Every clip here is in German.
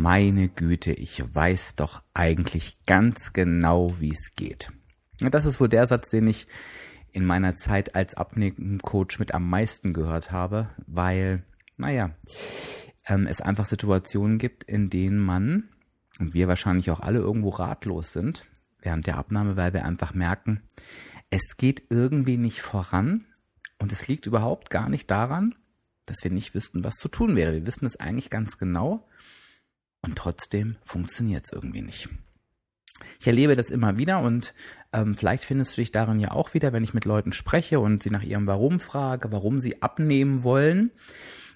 Meine Güte, ich weiß doch eigentlich ganz genau, wie es geht. Und das ist wohl der Satz, den ich in meiner Zeit als Abnehmcoach mit am meisten gehört habe, weil, naja, ähm, es einfach Situationen gibt, in denen man, und wir wahrscheinlich auch alle irgendwo ratlos sind, während der Abnahme, weil wir einfach merken, es geht irgendwie nicht voran und es liegt überhaupt gar nicht daran, dass wir nicht wüssten, was zu tun wäre. Wir wissen es eigentlich ganz genau, und trotzdem funktioniert es irgendwie nicht. Ich erlebe das immer wieder und ähm, vielleicht findest du dich darin ja auch wieder, wenn ich mit Leuten spreche und sie nach ihrem Warum frage, warum sie abnehmen wollen.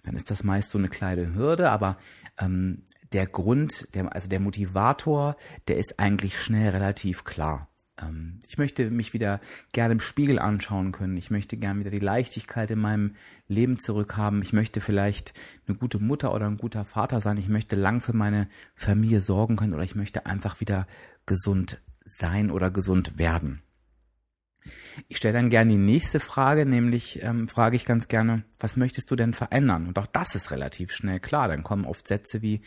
Dann ist das meist so eine kleine Hürde, aber ähm, der Grund, der, also der Motivator, der ist eigentlich schnell relativ klar. Ähm, ich möchte mich wieder gerne im Spiegel anschauen können. Ich möchte gerne wieder die Leichtigkeit in meinem Leben zurückhaben. Ich möchte vielleicht eine gute Mutter oder ein guter Vater sein. Ich möchte lang für meine Familie sorgen können oder ich möchte einfach wieder gesund sein oder gesund werden. Ich stelle dann gerne die nächste Frage, nämlich ähm, frage ich ganz gerne, was möchtest du denn verändern? Und auch das ist relativ schnell klar. Dann kommen oft Sätze wie,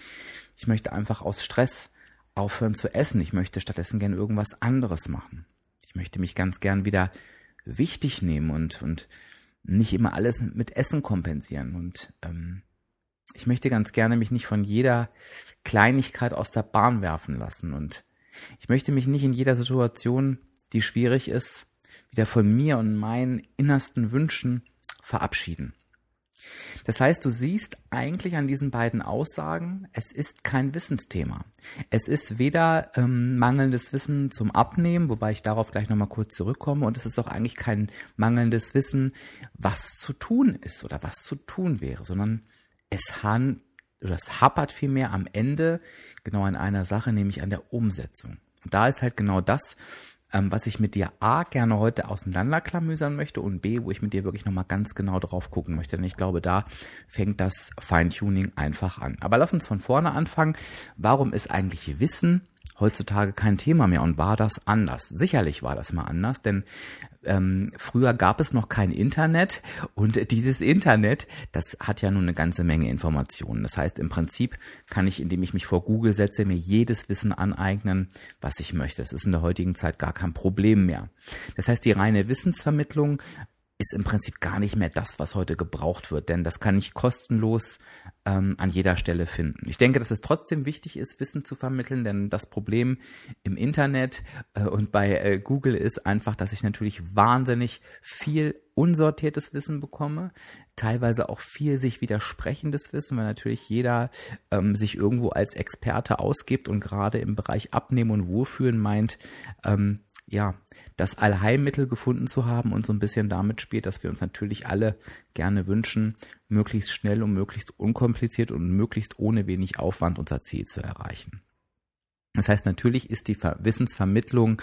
ich möchte einfach aus Stress aufhören zu essen. Ich möchte stattdessen gern irgendwas anderes machen. Ich möchte mich ganz gern wieder wichtig nehmen und, und nicht immer alles mit Essen kompensieren. Und ähm, ich möchte ganz gerne mich nicht von jeder Kleinigkeit aus der Bahn werfen lassen. Und ich möchte mich nicht in jeder Situation, die schwierig ist, wieder von mir und meinen innersten Wünschen verabschieden. Das heißt, du siehst eigentlich an diesen beiden Aussagen, es ist kein Wissensthema. Es ist weder ähm, mangelndes Wissen zum Abnehmen, wobei ich darauf gleich nochmal kurz zurückkomme, und es ist auch eigentlich kein mangelndes Wissen, was zu tun ist oder was zu tun wäre, sondern es han oder es hapert vielmehr am Ende genau an einer Sache, nämlich an der Umsetzung. Und da ist halt genau das, ähm, was ich mit dir A gerne heute auseinanderklamüsern möchte und B, wo ich mit dir wirklich nochmal ganz genau drauf gucken möchte. Denn ich glaube, da fängt das Feintuning einfach an. Aber lass uns von vorne anfangen. Warum ist eigentlich Wissen heutzutage kein Thema mehr und war das anders? Sicherlich war das mal anders, denn ähm, früher gab es noch kein Internet und dieses Internet, das hat ja nun eine ganze Menge Informationen. Das heißt, im Prinzip kann ich, indem ich mich vor Google setze, mir jedes Wissen aneignen, was ich möchte. Das ist in der heutigen Zeit gar kein Problem mehr. Das heißt, die reine Wissensvermittlung ist im Prinzip gar nicht mehr das, was heute gebraucht wird, denn das kann ich kostenlos ähm, an jeder Stelle finden. Ich denke, dass es trotzdem wichtig ist, Wissen zu vermitteln, denn das Problem im Internet äh, und bei äh, Google ist einfach, dass ich natürlich wahnsinnig viel unsortiertes Wissen bekomme, teilweise auch viel sich widersprechendes Wissen, weil natürlich jeder ähm, sich irgendwo als Experte ausgibt und gerade im Bereich Abnehmen und Wohlfühlen meint, ähm, ja, das Allheilmittel gefunden zu haben und so ein bisschen damit spielt, dass wir uns natürlich alle gerne wünschen, möglichst schnell und möglichst unkompliziert und möglichst ohne wenig Aufwand unser Ziel zu erreichen. Das heißt, natürlich ist die Wissensvermittlung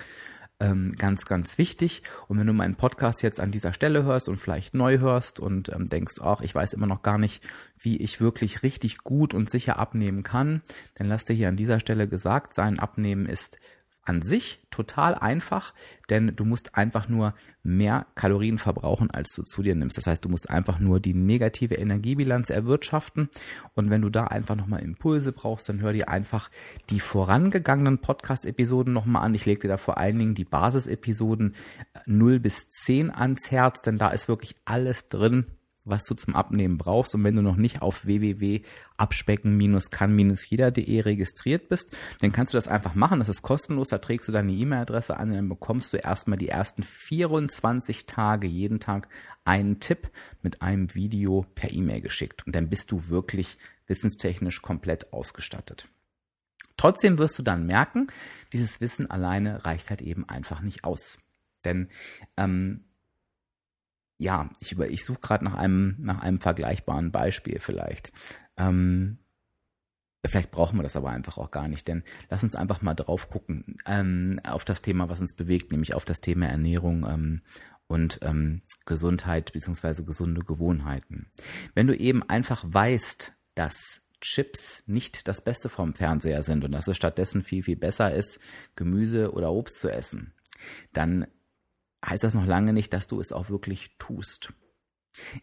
ähm, ganz, ganz wichtig. Und wenn du meinen Podcast jetzt an dieser Stelle hörst und vielleicht neu hörst und ähm, denkst, ach, ich weiß immer noch gar nicht, wie ich wirklich richtig gut und sicher abnehmen kann, dann lass dir hier an dieser Stelle gesagt sein, abnehmen ist an sich total einfach, denn du musst einfach nur mehr Kalorien verbrauchen, als du zu dir nimmst. Das heißt, du musst einfach nur die negative Energiebilanz erwirtschaften. Und wenn du da einfach nochmal Impulse brauchst, dann hör dir einfach die vorangegangenen Podcast-Episoden nochmal an. Ich lege dir da vor allen Dingen die Basisepisoden 0 bis 10 ans Herz, denn da ist wirklich alles drin, was du zum Abnehmen brauchst. Und wenn du noch nicht auf www.abspecken-kann-jeder.de registriert bist, dann kannst du das einfach machen. Das ist kostenlos. Da trägst du deine E-Mail-Adresse an und dann bekommst du erstmal die ersten 24 Tage jeden Tag einen Tipp mit einem Video per E-Mail geschickt. Und dann bist du wirklich wissenstechnisch komplett ausgestattet. Trotzdem wirst du dann merken, dieses Wissen alleine reicht halt eben einfach nicht aus. Denn ähm, ja, ich, über, ich suche gerade nach einem, nach einem vergleichbaren Beispiel vielleicht. Ähm, Vielleicht brauchen wir das aber einfach auch gar nicht, denn lass uns einfach mal drauf gucken ähm, auf das Thema, was uns bewegt, nämlich auf das Thema Ernährung ähm, und ähm, Gesundheit beziehungsweise gesunde Gewohnheiten. Wenn du eben einfach weißt, dass Chips nicht das Beste vom Fernseher sind und dass es stattdessen viel, viel besser ist, Gemüse oder Obst zu essen, dann heißt das noch lange nicht, dass du es auch wirklich tust.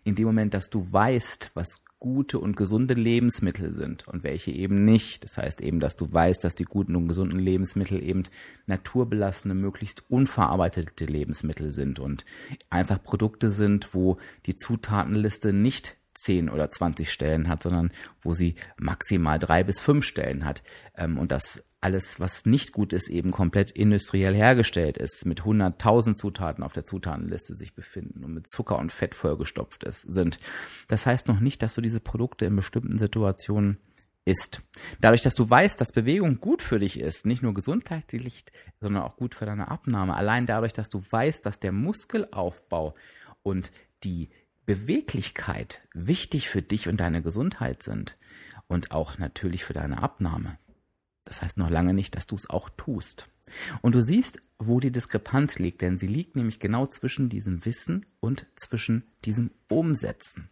In dem Moment, dass du weißt, was gute und gesunde Lebensmittel sind und welche eben nicht. Das heißt eben, dass du weißt, dass die guten und gesunden Lebensmittel eben naturbelassene, möglichst unverarbeitete Lebensmittel sind und einfach Produkte sind, wo die Zutatenliste nicht 10 oder 20 Stellen hat, sondern wo sie maximal drei bis fünf Stellen hat. Ähm, und das alles, was nicht gut ist, eben komplett industriell hergestellt ist, mit 100.000 Zutaten auf der Zutatenliste sich befinden und mit Zucker und Fett vollgestopft ist, sind. Das heißt noch nicht, dass du diese Produkte in bestimmten Situationen isst. Dadurch, dass du weißt, dass Bewegung gut für dich ist, nicht nur gesundheitlich, sondern auch gut für deine Abnahme, allein dadurch, dass du weißt, dass der Muskelaufbau und die Beweglichkeit wichtig für dich und deine Gesundheit sind und auch natürlich für deine Abnahme, das heißt noch lange nicht, dass du es auch tust. Und du siehst, wo die Diskrepanz liegt, denn sie liegt nämlich genau zwischen diesem Wissen und zwischen diesem Umsetzen.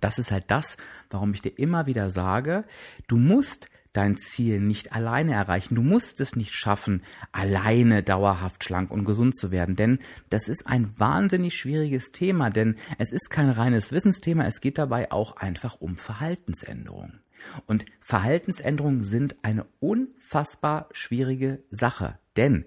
Das ist halt das, warum ich dir immer wieder sage, du musst dein Ziel nicht alleine erreichen. Du musst es nicht schaffen, alleine dauerhaft schlank und gesund zu werden, denn das ist ein wahnsinnig schwieriges Thema, denn es ist kein reines Wissensthema, es geht dabei auch einfach um Verhaltensänderung. Und Verhaltensänderungen sind eine unfassbar schwierige Sache. Denn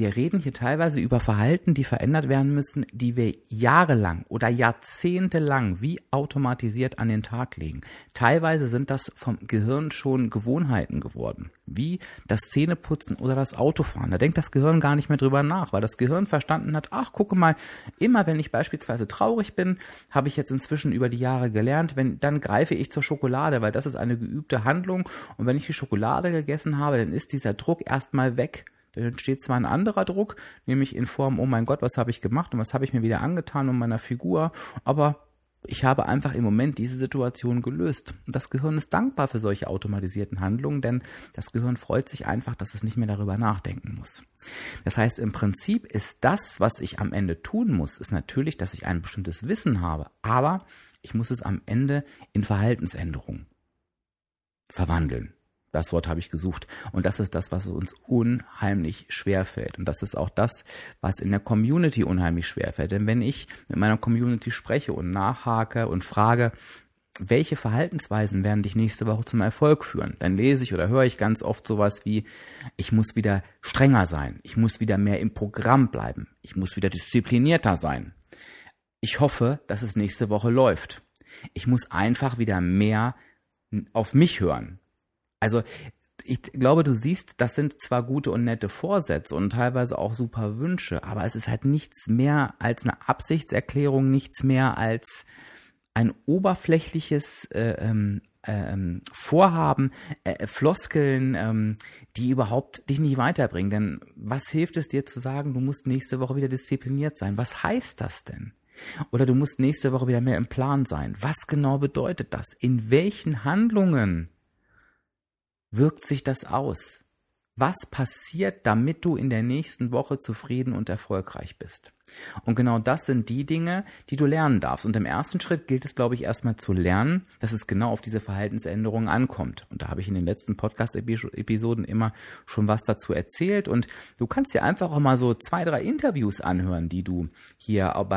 wir reden hier teilweise über Verhalten, die verändert werden müssen, die wir jahrelang oder jahrzehntelang wie automatisiert an den Tag legen. Teilweise sind das vom Gehirn schon Gewohnheiten geworden, wie das Zähneputzen oder das Autofahren. Da denkt das Gehirn gar nicht mehr drüber nach, weil das Gehirn verstanden hat, ach, gucke mal, immer wenn ich beispielsweise traurig bin, habe ich jetzt inzwischen über die Jahre gelernt, wenn, dann greife ich zur Schokolade, weil das ist eine geübte Handlung und wenn ich die Schokolade gegessen habe, dann ist dieser Druck erstmal weg. Da entsteht zwar ein anderer Druck, nämlich in Form, oh mein Gott, was habe ich gemacht und was habe ich mir wieder angetan um meiner Figur, aber ich habe einfach im Moment diese Situation gelöst. Und das Gehirn ist dankbar für solche automatisierten Handlungen, denn das Gehirn freut sich einfach, dass es nicht mehr darüber nachdenken muss. Das heißt, im Prinzip ist das, was ich am Ende tun muss, ist natürlich, dass ich ein bestimmtes Wissen habe, aber ich muss es am Ende in Verhaltensänderungen verwandeln. Das Wort habe ich gesucht. Und das ist das, was uns unheimlich schwer fällt. Und das ist auch das, was in der Community unheimlich schwer fällt. Denn wenn ich mit meiner Community spreche und nachhake und frage, welche Verhaltensweisen werden dich nächste Woche zum Erfolg führen? Dann lese ich oder höre ich ganz oft sowas wie, ich muss wieder strenger sein, ich muss wieder mehr im Programm bleiben, ich muss wieder disziplinierter sein. Ich hoffe, dass es nächste Woche läuft. Ich muss einfach wieder mehr auf mich hören. Also ich glaube, du siehst, das sind zwar gute und nette Vorsätze und teilweise auch super Wünsche, aber es ist halt nichts mehr als eine Absichtserklärung, nichts mehr als ein oberflächliches äh, ähm, ähm, Vorhaben, äh, Floskeln, ähm, die überhaupt dich nicht weiterbringen. Denn was hilft es dir zu sagen, du musst nächste Woche wieder diszipliniert sein? Was heißt das denn? Oder du musst nächste Woche wieder mehr im Plan sein. Was genau bedeutet das? In welchen Handlungen wirkt sich das aus? Was passiert, damit du in der nächsten Woche zufrieden und erfolgreich bist? Und genau das sind die Dinge, die du lernen darfst. Und im ersten Schritt gilt es, glaube ich, erstmal zu lernen, dass es genau auf diese Verhaltensänderungen ankommt. Und da habe ich in den letzten Podcast-Episoden immer schon was dazu erzählt. Und du kannst dir einfach auch mal so zwei, drei Interviews anhören, die du hier auf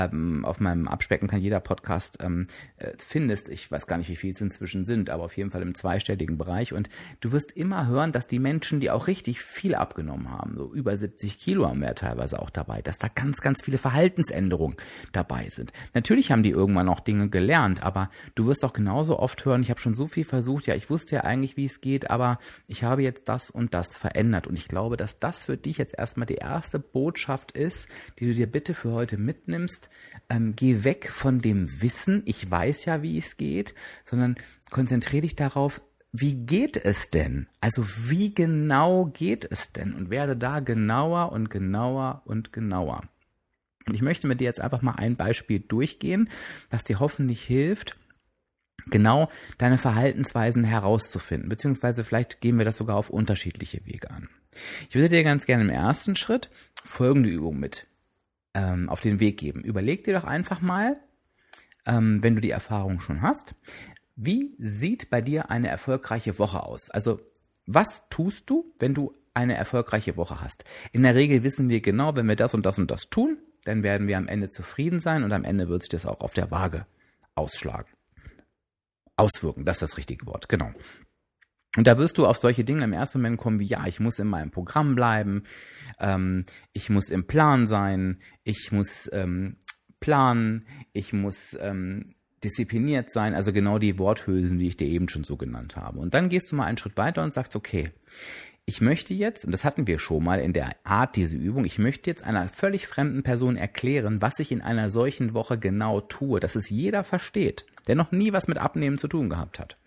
meinem Abspecken kann jeder Podcast ähm, äh, findest. Ich weiß gar nicht, wie viel es inzwischen sind, aber auf jeden Fall im zweistelligen Bereich. Und du wirst immer hören, dass die Menschen, die auch richtig viel abgenommen haben, so über 70 Kilo haben wir teilweise auch dabei, dass da ganz, ganz viele Verhaltensänderungen dabei sind. Natürlich haben die irgendwann auch Dinge gelernt, aber du wirst auch genauso oft hören, ich habe schon so viel versucht, ja, ich wusste ja eigentlich, wie es geht, aber ich habe jetzt das und das verändert. Und ich glaube, dass das für dich jetzt erstmal die erste Botschaft ist, die du dir bitte für heute mitnimmst. Ähm, geh weg von dem Wissen, ich weiß ja, wie es geht, sondern konzentriere dich darauf, wie geht es denn? Also wie genau geht es denn? Und werde da genauer und genauer und genauer. Und ich möchte mit dir jetzt einfach mal ein Beispiel durchgehen, was dir hoffentlich hilft, genau deine Verhaltensweisen herauszufinden, beziehungsweise vielleicht gehen wir das sogar auf unterschiedliche Wege an. Ich würde dir ganz gerne im ersten Schritt folgende Übung mit ähm, auf den Weg geben. Überleg dir doch einfach mal, ähm, wenn du die Erfahrung schon hast, wie sieht bei dir eine erfolgreiche Woche aus? Also was tust du, wenn du eine erfolgreiche Woche hast? In der Regel wissen wir genau, wenn wir das und das und das tun, dann werden wir am Ende zufrieden sein und am Ende wird sich das auch auf der Waage ausschlagen. Auswirken, das ist das richtige Wort, genau. Und da wirst du auf solche Dinge im ersten Moment kommen wie, ja, ich muss in meinem Programm bleiben, ähm, ich muss im Plan sein, ich muss ähm, planen, ich muss ähm, diszipliniert sein, also genau die Worthülsen, die ich dir eben schon so genannt habe. Und dann gehst du mal einen Schritt weiter und sagst, okay, ich möchte jetzt, und das hatten wir schon mal in der Art diese Übung, ich möchte jetzt einer völlig fremden Person erklären, was ich in einer solchen Woche genau tue, dass es jeder versteht, der noch nie was mit Abnehmen zu tun gehabt hat.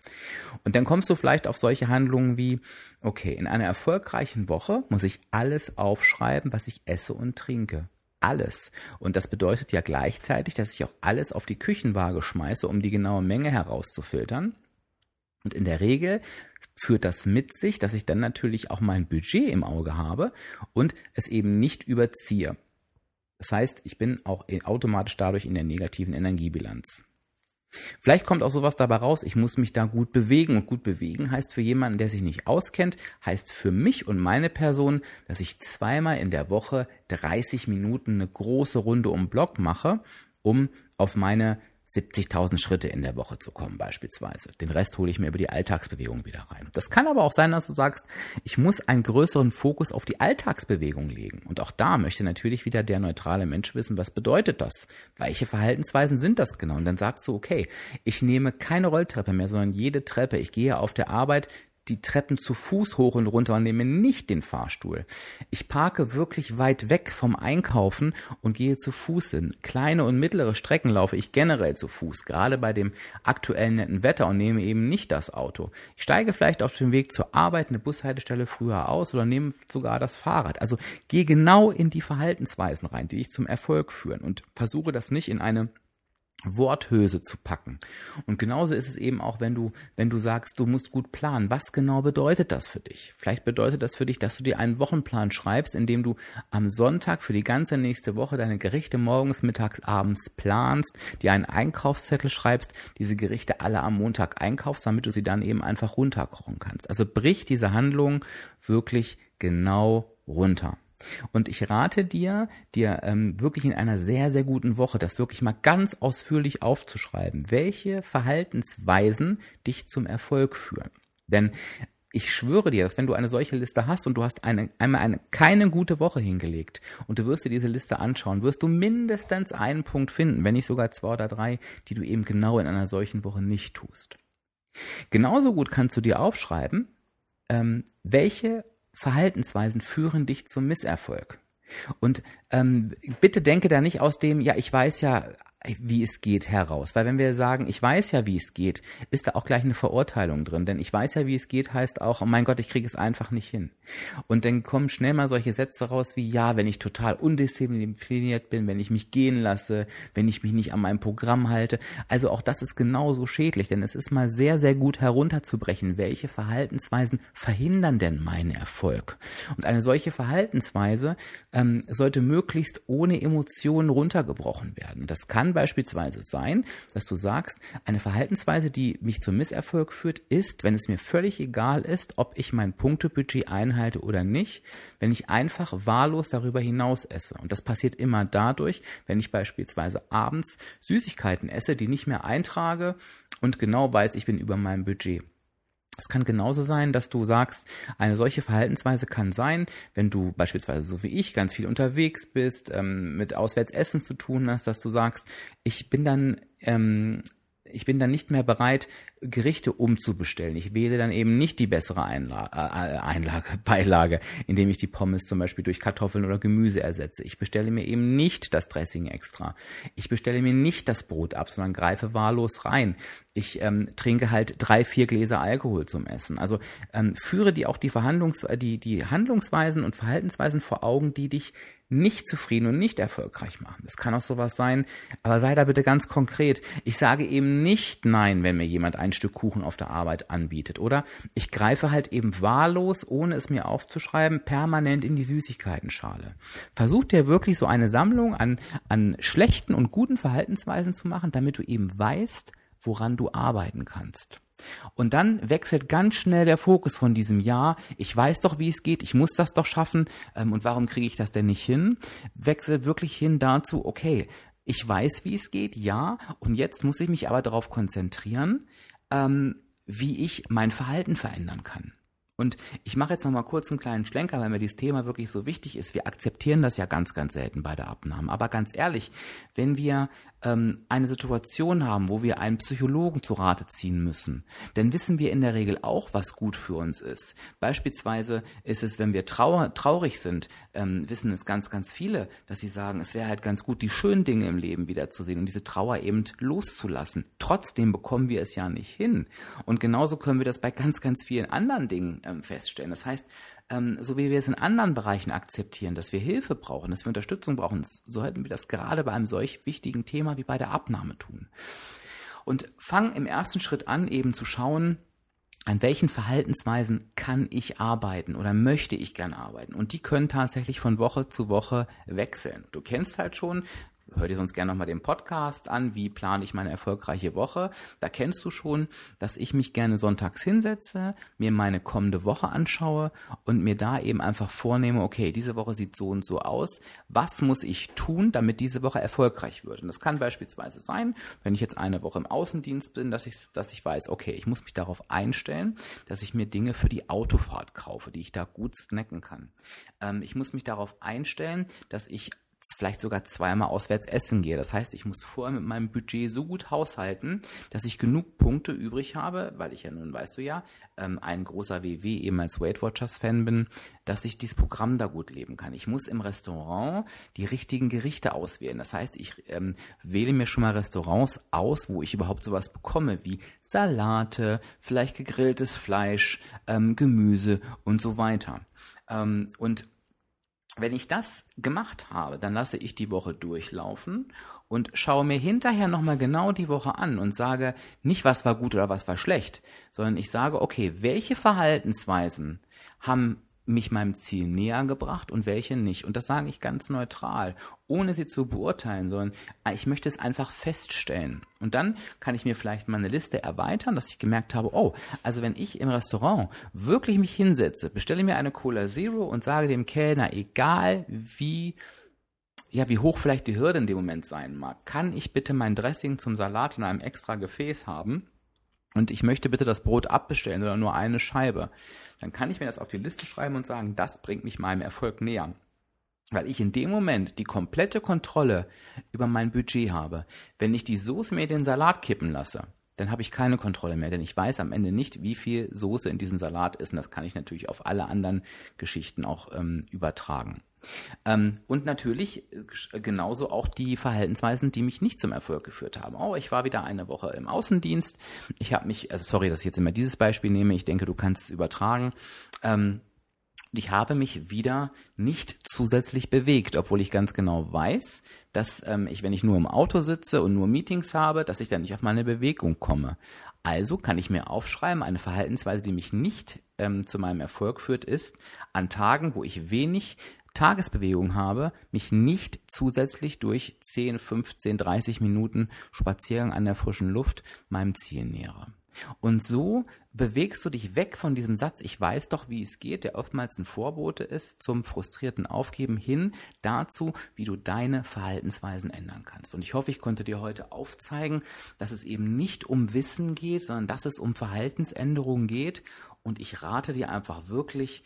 Und dann kommst du vielleicht auf solche Handlungen wie, okay, in einer erfolgreichen Woche muss ich alles aufschreiben, was ich esse und trinke. Alles. Und das bedeutet ja gleichzeitig, dass ich auch alles auf die Küchenwaage schmeiße, um die genaue Menge herauszufiltern. Und in der Regel führt das mit sich, dass ich dann natürlich auch mein Budget im Auge habe und es eben nicht überziehe. Das heißt, ich bin auch automatisch dadurch in der negativen Energiebilanz. Vielleicht kommt auch sowas dabei raus, ich muss mich da gut bewegen. Und gut bewegen heißt für jemanden, der sich nicht auskennt, heißt für mich und meine Person, dass ich zweimal in der Woche 30 Minuten eine große Runde um Block mache, um auf meine 70.000 Schritte in der Woche zu kommen beispielsweise. Den Rest hole ich mir über die Alltagsbewegung wieder rein. Das kann aber auch sein, dass du sagst, ich muss einen größeren Fokus auf die Alltagsbewegung legen. Und auch da möchte natürlich wieder der neutrale Mensch wissen, was bedeutet das? Welche Verhaltensweisen sind das genau? Und dann sagst du, okay, ich nehme keine Rolltreppe mehr, sondern jede Treppe. Ich gehe auf der Arbeit die Treppen zu Fuß hoch und runter und nehme nicht den Fahrstuhl. Ich parke wirklich weit weg vom Einkaufen und gehe zu Fuß hin. Kleine und mittlere Strecken laufe ich generell zu Fuß, gerade bei dem aktuellen netten Wetter und nehme eben nicht das Auto. Ich steige vielleicht auf dem Weg zur Arbeit eine Bushaltestelle früher aus oder nehme sogar das Fahrrad. Also gehe genau in die Verhaltensweisen rein, die dich zum Erfolg führen und versuche das nicht in eine Worthülse zu packen. Und genauso ist es eben auch, wenn du, wenn du sagst, du musst gut planen. Was genau bedeutet das für dich? Vielleicht bedeutet das für dich, dass du dir einen Wochenplan schreibst, in dem du am Sonntag für die ganze nächste Woche deine Gerichte morgens, mittags, abends planst, dir einen Einkaufszettel schreibst, diese Gerichte alle am Montag einkaufst, damit du sie dann eben einfach runterkochen kannst. Also brich diese Handlung wirklich genau runter. Und ich rate dir, dir ähm, wirklich in einer sehr, sehr guten Woche das wirklich mal ganz ausführlich aufzuschreiben, welche Verhaltensweisen dich zum Erfolg führen. Denn ich schwöre dir, dass wenn du eine solche Liste hast und du hast eine, einmal eine, keine gute Woche hingelegt und du wirst dir diese Liste anschauen, wirst du mindestens einen Punkt finden, wenn nicht sogar zwei oder drei, die du eben genau in einer solchen Woche nicht tust. Genauso gut kannst du dir aufschreiben, ähm, welche Verhaltensweisen führen dich zum Misserfolg. Und ähm, bitte denke da nicht aus dem, ja, ich weiß ja, wie es geht heraus. Weil wenn wir sagen, ich weiß ja, wie es geht, ist da auch gleich eine Verurteilung drin. Denn ich weiß ja, wie es geht, heißt auch, oh mein Gott, ich kriege es einfach nicht hin. Und dann kommen schnell mal solche Sätze raus wie, ja, wenn ich total undiszipliniert bin, wenn ich mich gehen lasse, wenn ich mich nicht an meinem Programm halte. Also auch das ist genauso schädlich, denn es ist mal sehr, sehr gut herunterzubrechen, welche Verhaltensweisen verhindern denn meinen Erfolg. Und eine solche Verhaltensweise ähm, sollte möglichst ohne Emotionen runtergebrochen werden. Das kann beispielsweise sein, dass du sagst, eine Verhaltensweise, die mich zum Misserfolg führt, ist, wenn es mir völlig egal ist, ob ich mein Punktebudget einhalte oder nicht, wenn ich einfach wahllos darüber hinaus esse. Und das passiert immer dadurch, wenn ich beispielsweise abends Süßigkeiten esse, die nicht mehr eintrage und genau weiß, ich bin über meinem Budget. Es kann genauso sein, dass du sagst, eine solche Verhaltensweise kann sein, wenn du beispielsweise so wie ich ganz viel unterwegs bist, ähm, mit Auswärtsessen zu tun hast, dass du sagst, ich bin dann, ähm, ich bin dann nicht mehr bereit, Gerichte umzubestellen. Ich wähle dann eben nicht die bessere Einlage, äh, Einlage, Beilage, indem ich die Pommes zum Beispiel durch Kartoffeln oder Gemüse ersetze. Ich bestelle mir eben nicht das Dressing extra. Ich bestelle mir nicht das Brot ab, sondern greife wahllos rein. Ich ähm, trinke halt drei, vier Gläser Alkohol zum Essen. Also ähm, führe dir auch die Verhandlungs, die, die Handlungsweisen und Verhaltensweisen vor Augen, die dich nicht zufrieden und nicht erfolgreich machen. Das kann auch sowas sein, aber sei da bitte ganz konkret. Ich sage eben nicht nein, wenn mir jemand ein Stück Kuchen auf der Arbeit anbietet, oder? Ich greife halt eben wahllos, ohne es mir aufzuschreiben, permanent in die Süßigkeitenschale. Versuch dir wirklich so eine Sammlung an, an schlechten und guten Verhaltensweisen zu machen, damit du eben weißt, woran du arbeiten kannst. Und dann wechselt ganz schnell der Fokus von diesem Ja, ich weiß doch, wie es geht, ich muss das doch schaffen ähm, und warum kriege ich das denn nicht hin, wechselt wirklich hin dazu, okay, ich weiß, wie es geht, ja, und jetzt muss ich mich aber darauf konzentrieren, ähm, wie ich mein Verhalten verändern kann. Und ich mache jetzt noch mal kurz einen kleinen Schlenker, weil mir dieses Thema wirklich so wichtig ist. Wir akzeptieren das ja ganz, ganz selten bei der Abnahme. Aber ganz ehrlich, wenn wir ähm, eine Situation haben, wo wir einen Psychologen zu Rate ziehen müssen, dann wissen wir in der Regel auch, was gut für uns ist. Beispielsweise ist es, wenn wir trauer, traurig sind, ähm, wissen es ganz, ganz viele, dass sie sagen, es wäre halt ganz gut, die schönen Dinge im Leben wiederzusehen und diese Trauer eben loszulassen. Trotzdem bekommen wir es ja nicht hin. Und genauso können wir das bei ganz, ganz vielen anderen Dingen ähm, feststellen. Das heißt, ähm, so wie wir es in anderen Bereichen akzeptieren, dass wir Hilfe brauchen, dass wir Unterstützung brauchen, so hätten wir das gerade bei einem solch wichtigen Thema wie bei der Abnahme tun. Und fang im ersten Schritt an, eben zu schauen, an welchen Verhaltensweisen kann ich arbeiten oder möchte ich gern arbeiten? Und die können tatsächlich von Woche zu Woche wechseln. Du kennst halt schon, hör dir sonst gerne nochmal den Podcast an, wie plane ich meine erfolgreiche Woche. Da kennst du schon, dass ich mich gerne sonntags hinsetze, mir meine kommende Woche anschaue und mir da eben einfach vornehme, okay, diese Woche sieht so und so aus. Was muss ich tun, damit diese Woche erfolgreich wird? Und das kann beispielsweise sein, wenn ich jetzt eine Woche im Außendienst bin, dass ich, dass ich weiß, okay, ich muss mich darauf einstellen, dass ich mir Dinge für die Autofahrt kaufe, die ich da gut snacken kann. Ähm, ich muss mich darauf einstellen, dass ich vielleicht sogar zweimal auswärts essen gehe. Das heißt, ich muss vorher mit meinem Budget so gut haushalten, dass ich genug Punkte übrig habe, weil ich ja nun, weißt du ja, ähm, ein großer WW, ehemals Weight Watchers Fan bin, dass ich dieses Programm da gut leben kann. Ich muss im Restaurant die richtigen Gerichte auswählen. Das heißt, ich ähm, wähle mir schon mal Restaurants aus, wo ich überhaupt sowas bekomme, wie Salate, vielleicht gegrilltes Fleisch, ähm, Gemüse und so weiter. Ähm, und wenn ich das gemacht habe, dann lasse ich die Woche durchlaufen und schaue mir hinterher nochmal genau die Woche an und sage nicht, was war gut oder was war schlecht, sondern ich sage, okay, welche Verhaltensweisen haben mich meinem Ziel näher gebracht und welche nicht. Und das sage ich ganz neutral, ohne sie zu beurteilen, sondern ah, ich möchte es einfach feststellen. Und dann kann ich mir vielleicht meine Liste erweitern, dass ich gemerkt habe, oh, also wenn ich im Restaurant wirklich mich hinsetze, bestelle mir eine Cola Zero und sage dem Kellner, egal wie ja, wie hoch vielleicht die Hürde in dem Moment sein mag, kann ich bitte mein Dressing zum Salat in einem extra Gefäß haben? Und ich möchte bitte das Brot abbestellen oder nur eine Scheibe, dann kann ich mir das auf die Liste schreiben und sagen, das bringt mich meinem Erfolg näher. Weil ich in dem Moment die komplette Kontrolle über mein Budget habe. Wenn ich die Soße mir den Salat kippen lasse, dann habe ich keine Kontrolle mehr, denn ich weiß am Ende nicht, wie viel Soße in diesem Salat ist. Und das kann ich natürlich auf alle anderen Geschichten auch ähm, übertragen. Ähm, und natürlich äh, genauso auch die Verhaltensweisen, die mich nicht zum Erfolg geführt haben. Oh, ich war wieder eine Woche im Außendienst. Ich habe mich, also sorry, dass ich jetzt immer dieses Beispiel nehme. Ich denke, du kannst es übertragen. Ähm, ich habe mich wieder nicht zusätzlich bewegt, obwohl ich ganz genau weiß, dass ähm, ich, wenn ich nur im Auto sitze und nur Meetings habe, dass ich dann nicht auf meine Bewegung komme. Also kann ich mir aufschreiben, eine Verhaltensweise, die mich nicht ähm, zu meinem Erfolg führt, ist, an Tagen, wo ich wenig Tagesbewegung habe, mich nicht zusätzlich durch 10, 15, 30 Minuten Spaziergang an der frischen Luft meinem Ziel nähere. Und so bewegst du dich weg von diesem Satz, ich weiß doch, wie es geht, der oftmals ein Vorbote ist, zum frustrierten Aufgeben hin dazu, wie du deine Verhaltensweisen ändern kannst. Und ich hoffe, ich konnte dir heute aufzeigen, dass es eben nicht um Wissen geht, sondern dass es um Verhaltensänderungen geht. Und ich rate dir einfach wirklich,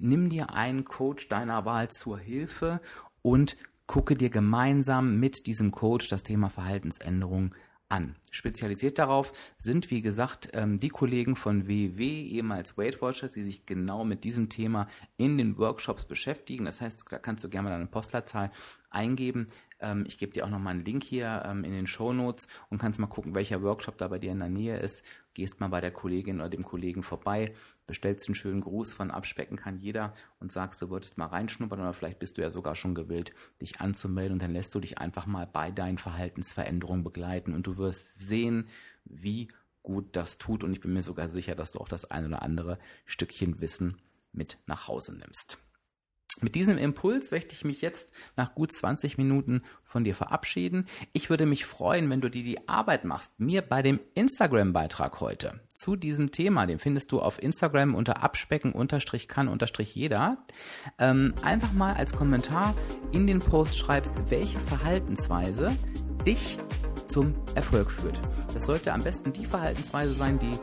nimm dir einen Coach deiner Wahl zur Hilfe und gucke dir gemeinsam mit diesem Coach das Thema Verhaltensänderung an. Spezialisiert darauf sind, wie gesagt, ähm, die Kollegen von WW, ehemals Weight Watchers, die sich genau mit diesem Thema in den Workshops beschäftigen. Das heißt, da kannst du gerne mal deine Postleitzahl eingeben. Ähm, ich gebe dir auch noch mal einen Link hier ähm, in den Show Notes und kannst mal gucken, welcher Workshop da bei dir in der Nähe ist. Gehst mal bei der Kollegin oder dem Kollegen vorbei, bestellst einen schönen Gruß von Abspecken kann jeder und sagst, du würdest mal reinschnuppern oder vielleicht bist du ja sogar schon gewillt, dich anzumelden und dann lässt du dich einfach mal bei deinen Verhaltensveränderungen begleiten und du wirst sehen, wie gut das tut und ich bin mir sogar sicher, dass du auch das ein oder andere Stückchen Wissen mit nach Hause nimmst. Mit diesem Impuls möchte ich mich jetzt nach gut 20 Minuten von dir verabschieden. Ich würde mich freuen, wenn du dir die Arbeit machst, mir bei dem Instagram-Beitrag heute zu diesem Thema, den findest du auf Instagram unter abspecken-kann-jeder, ähm, einfach mal als Kommentar in den Post schreibst, welche Verhaltensweise dich zum Erfolg führt. Das sollte am besten die Verhaltensweise sein, die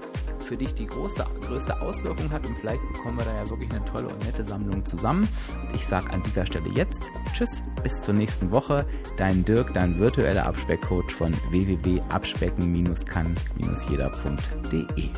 für dich die große, größte Auswirkung hat und vielleicht bekommen wir da ja wirklich eine tolle und nette Sammlung zusammen. Ich sage an dieser Stelle jetzt Tschüss, bis zur nächsten Woche. Dein Dirk, dein virtueller Abspeckcoach von www.abspecken-kann-jeder.de.